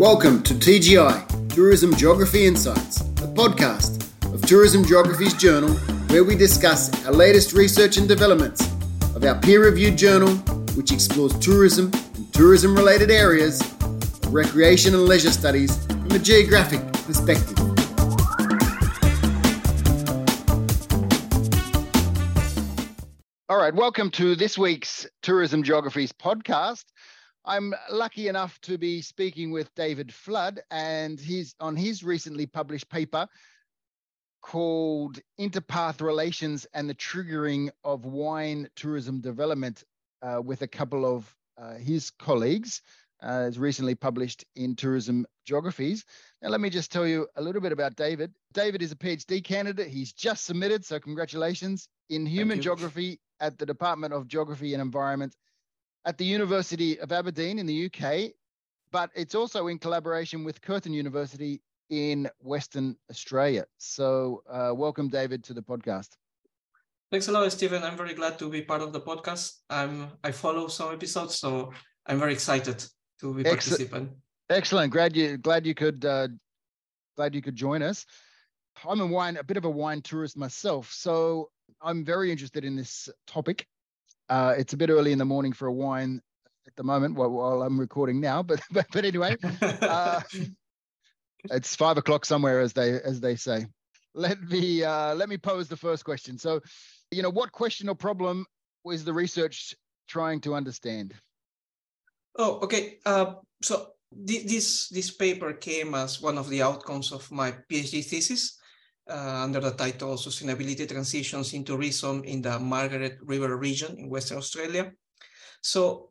Welcome to TGI, Tourism Geography Insights, a podcast of Tourism Geography's journal where we discuss our latest research and developments of our peer reviewed journal, which explores tourism and tourism related areas, recreation and leisure studies from a geographic perspective. All right, welcome to this week's Tourism Geographies podcast. I'm lucky enough to be speaking with David Flood, and he's on his recently published paper called Interpath Relations and the Triggering of Wine Tourism Development uh, with a couple of uh, his colleagues. Uh, is recently published in Tourism Geographies. Now, let me just tell you a little bit about David. David is a PhD candidate. He's just submitted, so congratulations, in human geography at the Department of Geography and Environment at the University of Aberdeen in the UK, but it's also in collaboration with Curtin University in Western Australia. So, uh, welcome, David, to the podcast. Thanks a lot, Stephen. I'm very glad to be part of the podcast. I'm I follow some episodes, so I'm very excited to be Excellent. participant. Excellent. Glad you glad you could uh, glad you could join us. I'm a wine a bit of a wine tourist myself, so I'm very interested in this topic. Uh, it's a bit early in the morning for a wine at the moment while, while I'm recording now, but but, but anyway, uh, it's five o'clock somewhere as they as they say. Let me uh, let me pose the first question. So, you know, what question or problem was the research trying to understand? Oh, okay. Uh, so th- this this paper came as one of the outcomes of my PhD thesis under the title Sustainability Transitions in Tourism in the Margaret River region in Western Australia. So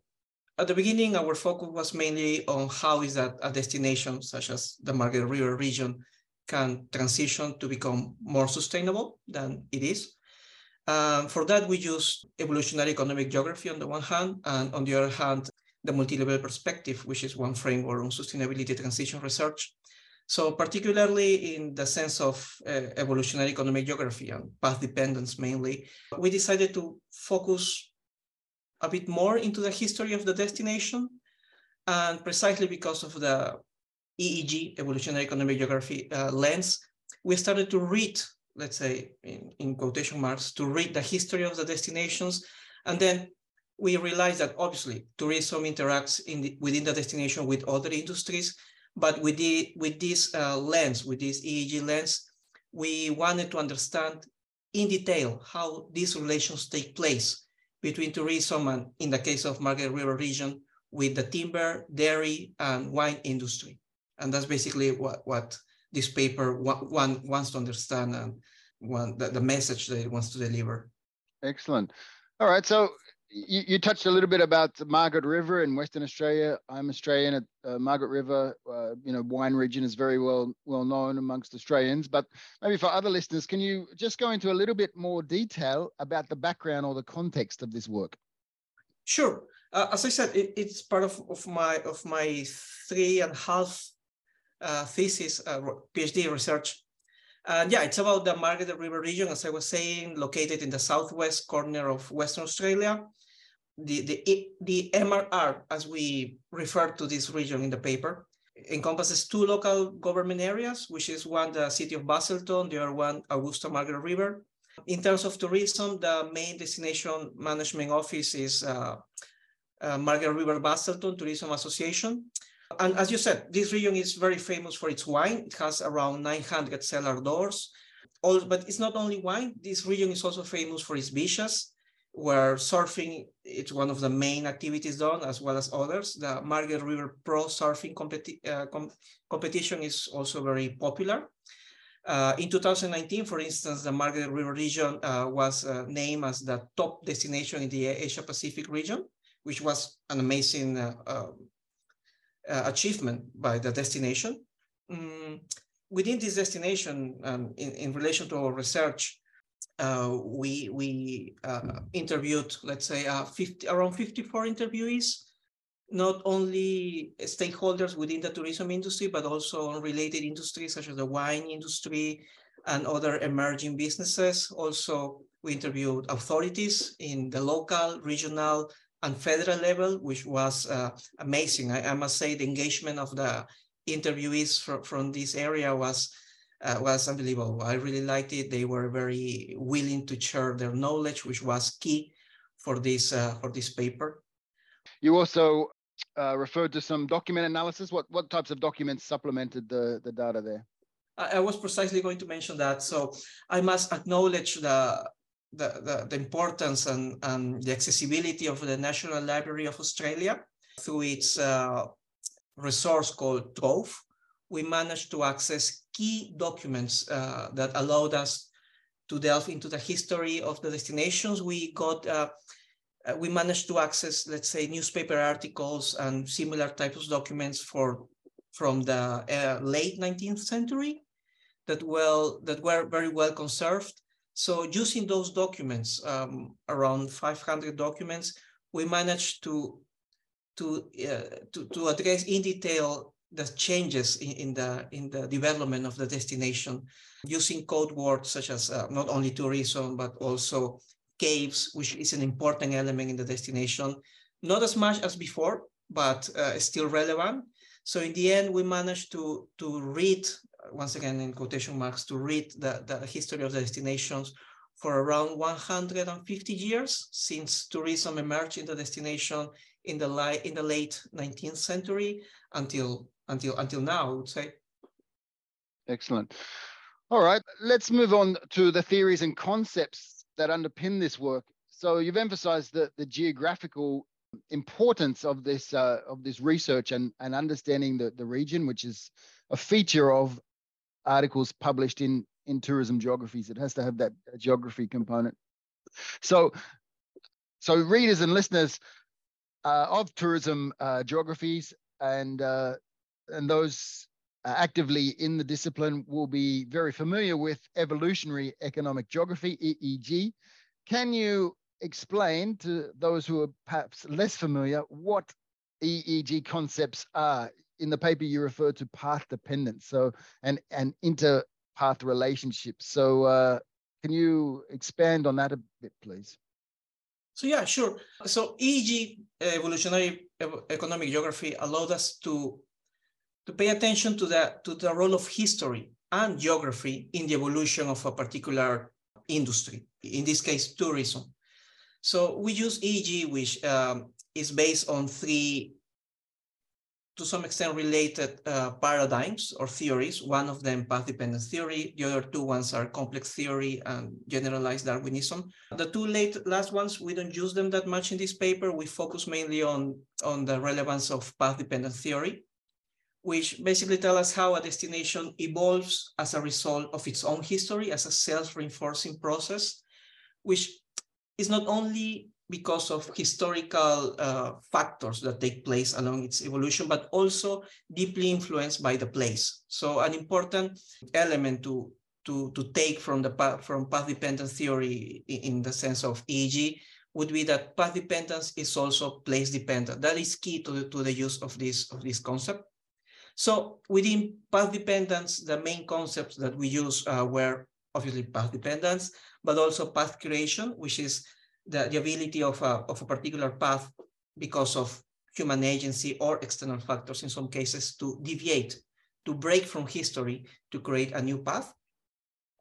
at the beginning, our focus was mainly on how is that a destination such as the Margaret River region can transition to become more sustainable than it is. Um, for that, we use evolutionary economic geography on the one hand, and on the other hand, the multi-level perspective, which is one framework on sustainability transition research. So particularly in the sense of uh, evolutionary economic geography and path dependence mainly, we decided to focus a bit more into the history of the destination. And precisely because of the EEG, evolutionary economic geography uh, lens, we started to read, let's say in, in quotation marks, to read the history of the destinations. And then we realized that obviously tourism interacts in the, within the destination with other industries, but with, the, with this uh, lens, with this EEG lens, we wanted to understand in detail how these relations take place between tourism and, in the case of Margaret River region, with the timber, dairy, and wine industry. And that's basically what, what this paper one, wants to understand and one, the, the message that it wants to deliver. Excellent. All right. So you, you, touched a little bit about the Margaret River in Western Australia. I'm Australian. At uh, Margaret River, uh, you know, wine region is very well well known amongst Australians. But maybe for other listeners, can you just go into a little bit more detail about the background or the context of this work? Sure. Uh, as I said, it, it's part of, of my of my three and a half uh, thesis uh, PhD research and yeah, it's about the Margaret River region, as I was saying, located in the southwest corner of Western Australia. The, the, the MRR, as we refer to this region in the paper, encompasses two local government areas, which is one the city of Busselton, the other one Augusta Margaret River. In terms of tourism, the main destination management office is uh, uh, Margaret River Busselton Tourism Association. And as you said, this region is very famous for its wine. It has around 900 cellar doors. All, but it's not only wine. This region is also famous for its beaches, where surfing is one of the main activities done, as well as others. The Margaret River Pro Surfing competi uh, com competition is also very popular. Uh, in 2019, for instance, the Margaret River region uh, was uh, named as the top destination in the Asia Pacific region, which was an amazing uh, um, uh, achievement by the destination. Mm, within this destination, um, in, in relation to our research, we we uh, interviewed, let's say, uh, 50, around 54 interviewees, not only stakeholders within the tourism industry, but also on related industries such as the wine industry and other emerging businesses. Also, we interviewed authorities in the local, regional, and federal level, which was uh, amazing. I, I, must say the engagement of the interviewees from, from this area was uh, was unbelievable. I really liked it. They were very willing to share their knowledge, which was key for this uh, for this paper. You also uh, referred to some document analysis. What what types of documents supplemented the the data there? I, I was precisely going to mention that. So I must acknowledge the the, the, the, importance and, and the accessibility of the National Library of Australia through its uh, resource called Trove. We managed to access key documents uh, that allowed us to delve into the history of the destinations. We got, uh, uh, we managed to access, let's say, newspaper articles and similar types of documents for from the uh, late 19th century that well that were very well conserved. So using those documents, um, around 500 documents, we managed to to, uh, to, to address in detail the changes in, in, the in the development of the destination using code words such as uh, not only tourism but also caves which is an important element in the destination. Not as much as before but uh, still relevant. So in the end we managed to to read once again in quotation marks to read the, the history of the destinations for around 150 years since tourism emerged in the destination in the, li- in the late 19th century until until until now, I would say. Excellent. All right, let's move on to the theories and concepts that underpin this work. So you've emphasized the, the geographical importance of this uh, of this research and, and understanding the, the region, which is a feature of articles published in in tourism geographies. It has to have that geography component. So so readers and listeners uh, of tourism uh, geographies and uh, and those actively in the discipline will be very familiar with evolutionary economic geography EEG. Can you explain to those who are perhaps less familiar what EEG concepts are? In the paper, you refer to path dependence, so and and interpath relationships. So, uh, can you expand on that a bit, please? So yeah, sure. So EEG, evolutionary economic geography, allowed us to, to pay attention to the, to the role of history and geography in the evolution of a particular industry, in this case, tourism. So we use EEG, which um, is based on three to some extent related uh, paradigms or theories. One of them path-dependent theory. The other two ones are complex theory and generalized Darwinism. The two late last ones, we don't use them that much in this paper. We focus mainly on, on the relevance of path-dependent theory, which basically tell us how a destination evolves as a result of its own history as a self-reinforcing process, which is not only because of historical uh, factors that take place along its evolution, but also deeply influenced by the place. So an important element to, to, to take from the from path dependent theory in the sense of EEG would be that path dependence is also place dependent. That is key to the, to the use of this, of this concept. So within path dependence, the main concepts that we use uh, were obviously path dependence, but also path creation, which is the, the ability of a, of a particular path because of human agency or external factors in some cases to deviate, to break from history to create a new path.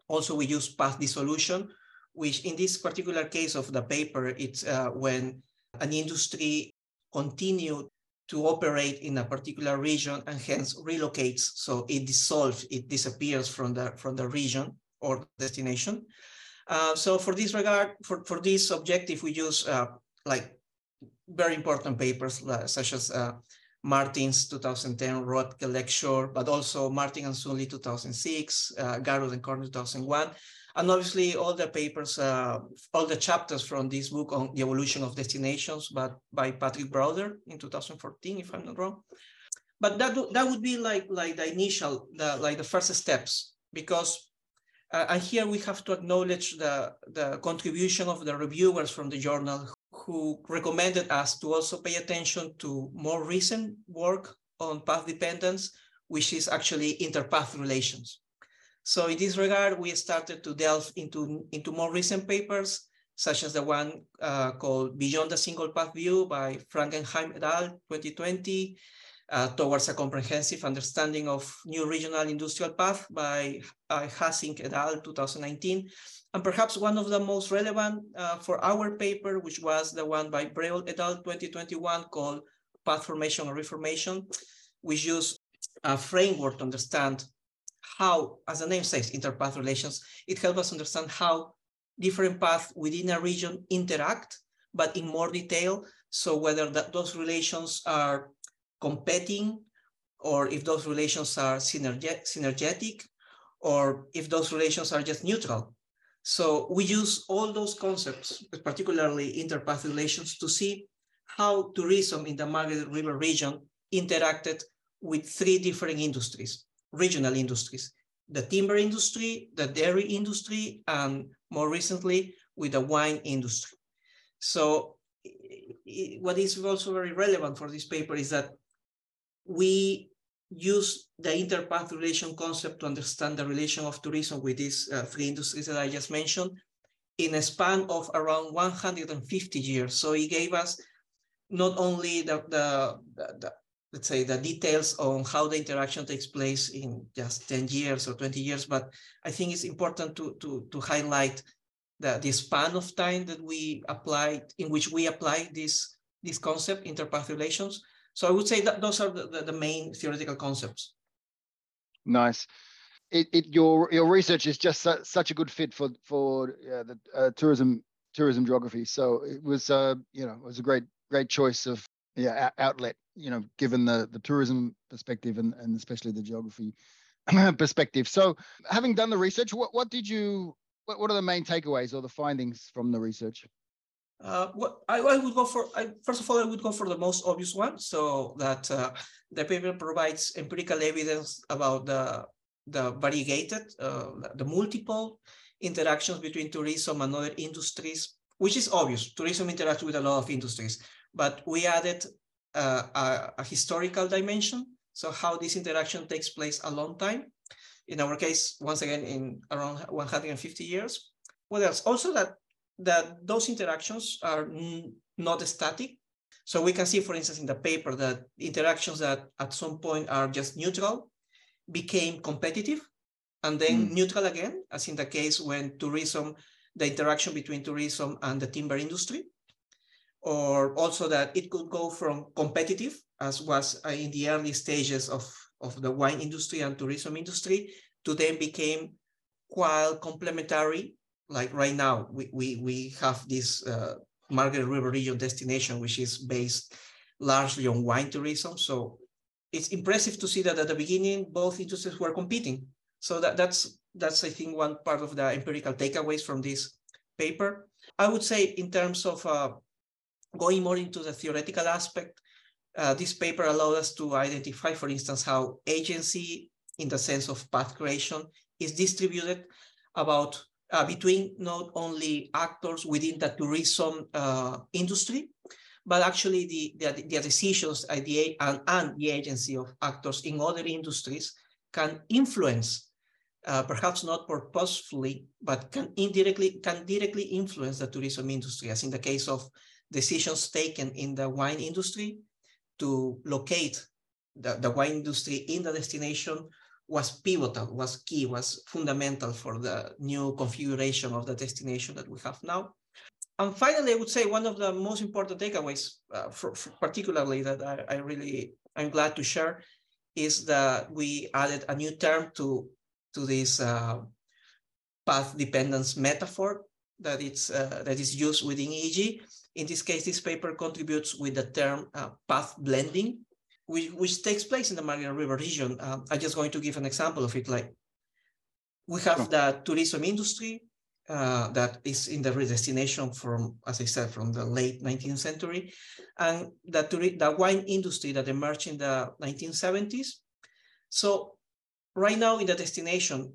Also, we use path dissolution, which in this particular case of the paper, it's uh, when an industry continued to operate in a particular region and hence relocates. So it dissolves, it disappears from the, from the region or destination. Uh, so for this regard, for, for this objective, we use uh, like very important papers such as uh, Martin's 2010 Roepke lecture, but also Martin and Sunley 2006, uh, Garud and Karnøe 2001, and obviously all the papers, uh, all the chapters from this book on the evolution of destinations, but by Patrick Brouder in 2014, if I'm not wrong. But that that would be like like the initial, the like the first steps, because uh, and here we have to acknowledge the, the contribution of the reviewers from the journal who recommended us to also pay attention to more recent work on path dependence, which is actually interpath relations. So in this regard, we started to delve into, into more recent papers, such as the one uh, called Beyond the Single Path View by Frangenheim et al. 2020, uh, towards a comprehensive understanding of new regional industrial path by uh, Hassink et al. 2019. And perhaps one of the most relevant uh, for our paper, which was the one by Breul et al. 2021 called Path Formation or Reformation, which used a framework to understand how, as the name says, interpath relations, it helps us understand how different paths within a region interact, but in more detail. So whether that, those relations are competing or if those relations are synergetic or if those relations are just neutral. So we use all those concepts, particularly interpath relations, to see how tourism in the Margaret River region interacted with three different industries, regional industries, the timber industry, the dairy industry, and more recently with the wine industry. So what is also very relevant for this paper is that we use the interpath relation concept to understand the relation of tourism with these uh, three industries that I just mentioned in a span of around 150 years. So it gave us not only the, the, the, the let's say the details on how the interaction takes place in just 10 years or 20 years, but I think it's important to, to, to highlight the, the span of time that we applied, in which we apply this, this concept, interpath relations, so I would say that those are the, the, the main theoretical concepts. Nice. It, it, your your research is just su- such a good fit for for uh, the uh, tourism tourism geography. So it was uh, you know it was a great great choice of yeah outlet you know given the the tourism perspective and and especially the geography perspective. So having done the research, what what did you what, what are the main takeaways or the findings from the research? Uh, what I, I, would go for, I, first of all, I would go for the most obvious one, so that uh, the paper provides empirical evidence about the, the variegated, uh, the multiple interactions between tourism and other industries, which is obvious. Tourism interacts with a lot of industries, but we added uh, a, a historical dimension, so how this interaction takes place a long time. In our case, once again, in around 150 years. What else? Also that that those interactions are not static. So we can see, for instance, in the paper that interactions that at some point are just neutral became competitive and then mm. neutral again, as in the case when tourism, the interaction between tourism and the timber industry, or also that it could go from competitive, as was uh, in the early stages of, of the wine industry and tourism industry, to then became quite complementary like right now, we, we, we have this uh, Margaret River region destination, which is based largely on wine tourism. So it's impressive to see that at the beginning, both industries were competing. So that, that's, that's, I think, one part of the empirical takeaways from this paper. I would say in terms of uh, going more into the theoretical aspect, uh, this paper allowed us to identify, for instance, how agency in the sense of path creation is distributed about uh, between not only actors within the tourism uh, industry, but actually the, the, the decisions the, and, and the agency of actors in other industries can influence, uh, perhaps not purposefully, but can indirectly can directly influence the tourism industry, as in the case of decisions taken in the wine industry to locate the, the wine industry in the destination was pivotal, was key, was fundamental for the new configuration of the destination that we have now. And finally, I would say one of the most important takeaways, uh, for, for particularly that I, I, really I'm glad to share, is that we added a new term to to this uh, path dependence metaphor that it's uh, that is used within EEG. In this case, this paper contributes with the term uh, path blending, which, which takes place in the Margaret River region. Um, I'm just going to give an example of it. Like we have the tourism industry uh, that is in the destination from, as I said, from the late 19th century, and the, the wine industry that emerged in the 1970s. So right now in the destination,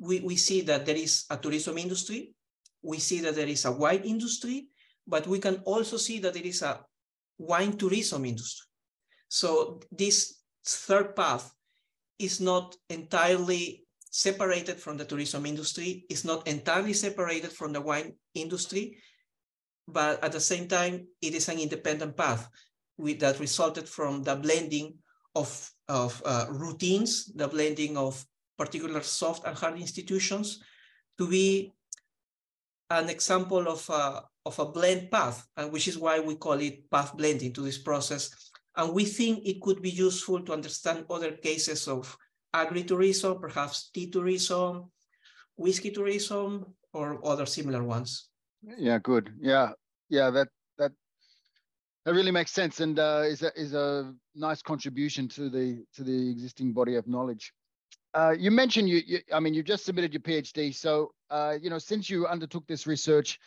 we, we see that there is a tourism industry, we see that there is a wine industry, but we can also see that there is a wine tourism industry. So this third path is not entirely separated from the tourism industry, is not entirely separated from the wine industry, but at the same time, it is an independent path with, that resulted from the blending of, of uh, routines, the blending of particular soft and hard institutions to be an example of a, of a blend path, and which is why we call it path blending to this process. And we think it could be useful to understand other cases of agritourism, perhaps tea tourism, whiskey tourism, or other similar ones. Yeah, good. Yeah, yeah. That that really makes sense, and uh, is a is a nice contribution to the to the existing body of knowledge. Uh, you mentioned you, you, I mean, you just submitted your PhD. So, uh, you know, since you undertook this research,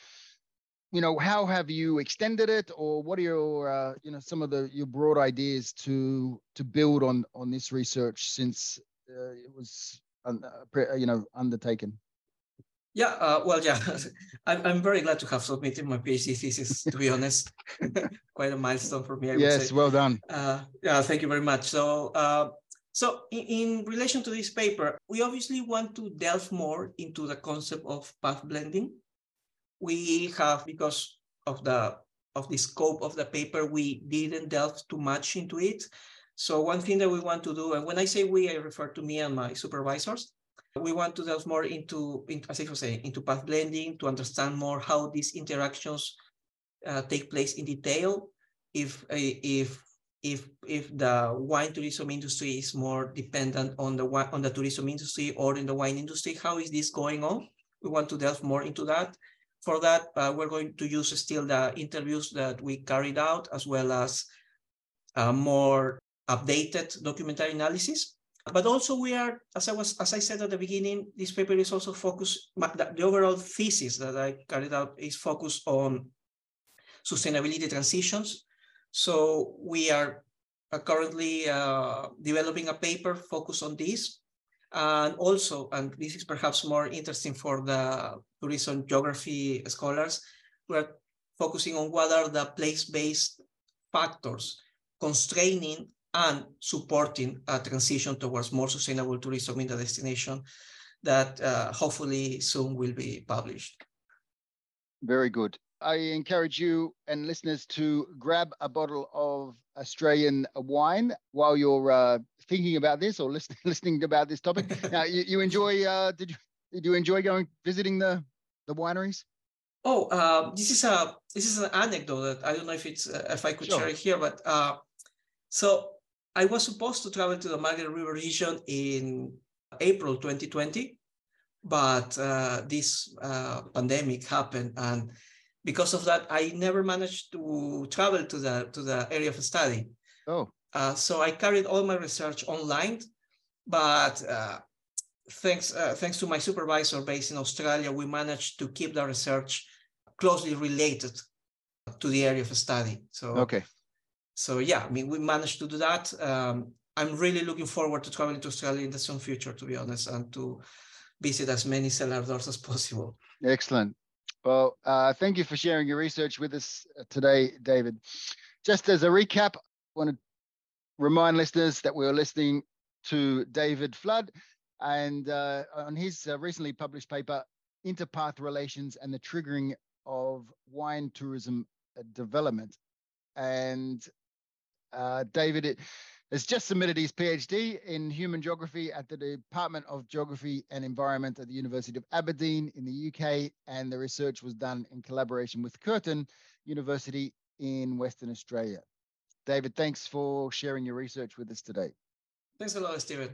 you know, how have you extended it, or what are your, uh, you know, some of the your broad ideas to to build on on this research since uh, it was, uh, you know, undertaken? Yeah, uh, well, yeah, I'm, I'm very glad to have submitted my PhD thesis, to be honest. Quite a milestone for me, I yes, well done. Uh, yeah, thank you very much. So, uh, so in, in, relation to this paper, we obviously want to delve more into the concept of path blending. We have, because of the of the scope of the paper, we didn't delve too much into it. So one thing that we want to do, and when I say we, I refer to me and my supervisors, we want to delve more into, as I was saying, into path blending to understand more how these interactions uh, take place in detail. If if if if the wine tourism industry is more dependent on the on the tourism industry or in the wine industry, how is this going on? We want to delve more into that. For that, uh, we're going to use still the interviews that we carried out, as well as uh, more updated documentary analysis. But also we are, as I was, as I said at the beginning, this paper is also focused, the, overall thesis that I carried out is focused on sustainability transitions. So we are currently uh, developing a paper focused on this. And also, and this is perhaps more interesting for the tourism geography scholars, we're focusing on what are the place-based factors constraining and supporting a transition towards more sustainable tourism in the destination that uh, hopefully soon will be published. Very good. I encourage you and listeners to grab a bottle of Australian wine while you're uh, thinking about this or listening listening about this topic. now, you, you enjoy? Uh, did you did you enjoy going visiting the the wineries? Oh, uh, this is a this is an anecdote that I don't know if it's uh, if I could sure. share it here, but uh, so I was supposed to travel to the Margaret River region in April 2020, but uh, this uh, pandemic happened, and because of that, I never managed to travel to the to the area of study. Oh, uh, so I carried all my research online, but uh, thanks uh, thanks to my supervisor based in Australia, we managed to keep the research closely related to the area of study. So okay, so yeah, I mean, we managed to do that. Um, I'm really looking forward to traveling to Australia in the soon future, to be honest, and to visit as many cellar doors as possible. Excellent. Well, uh, thank you for sharing your research with us uh, today, David. Just as a recap, I want to remind listeners that we are listening to David Flood and uh, on his uh, recently published paper, Interpath Relations and the Triggering of Wine Tourism uh, Development. And uh, David has just submitted his PhD in human geography at the Department of Geography and Environment at the University of Aberdeen in the UK, and the research was done in collaboration with Curtin University in Western Australia. David, thanks for sharing your research with us today. Thanks a lot, Stephen.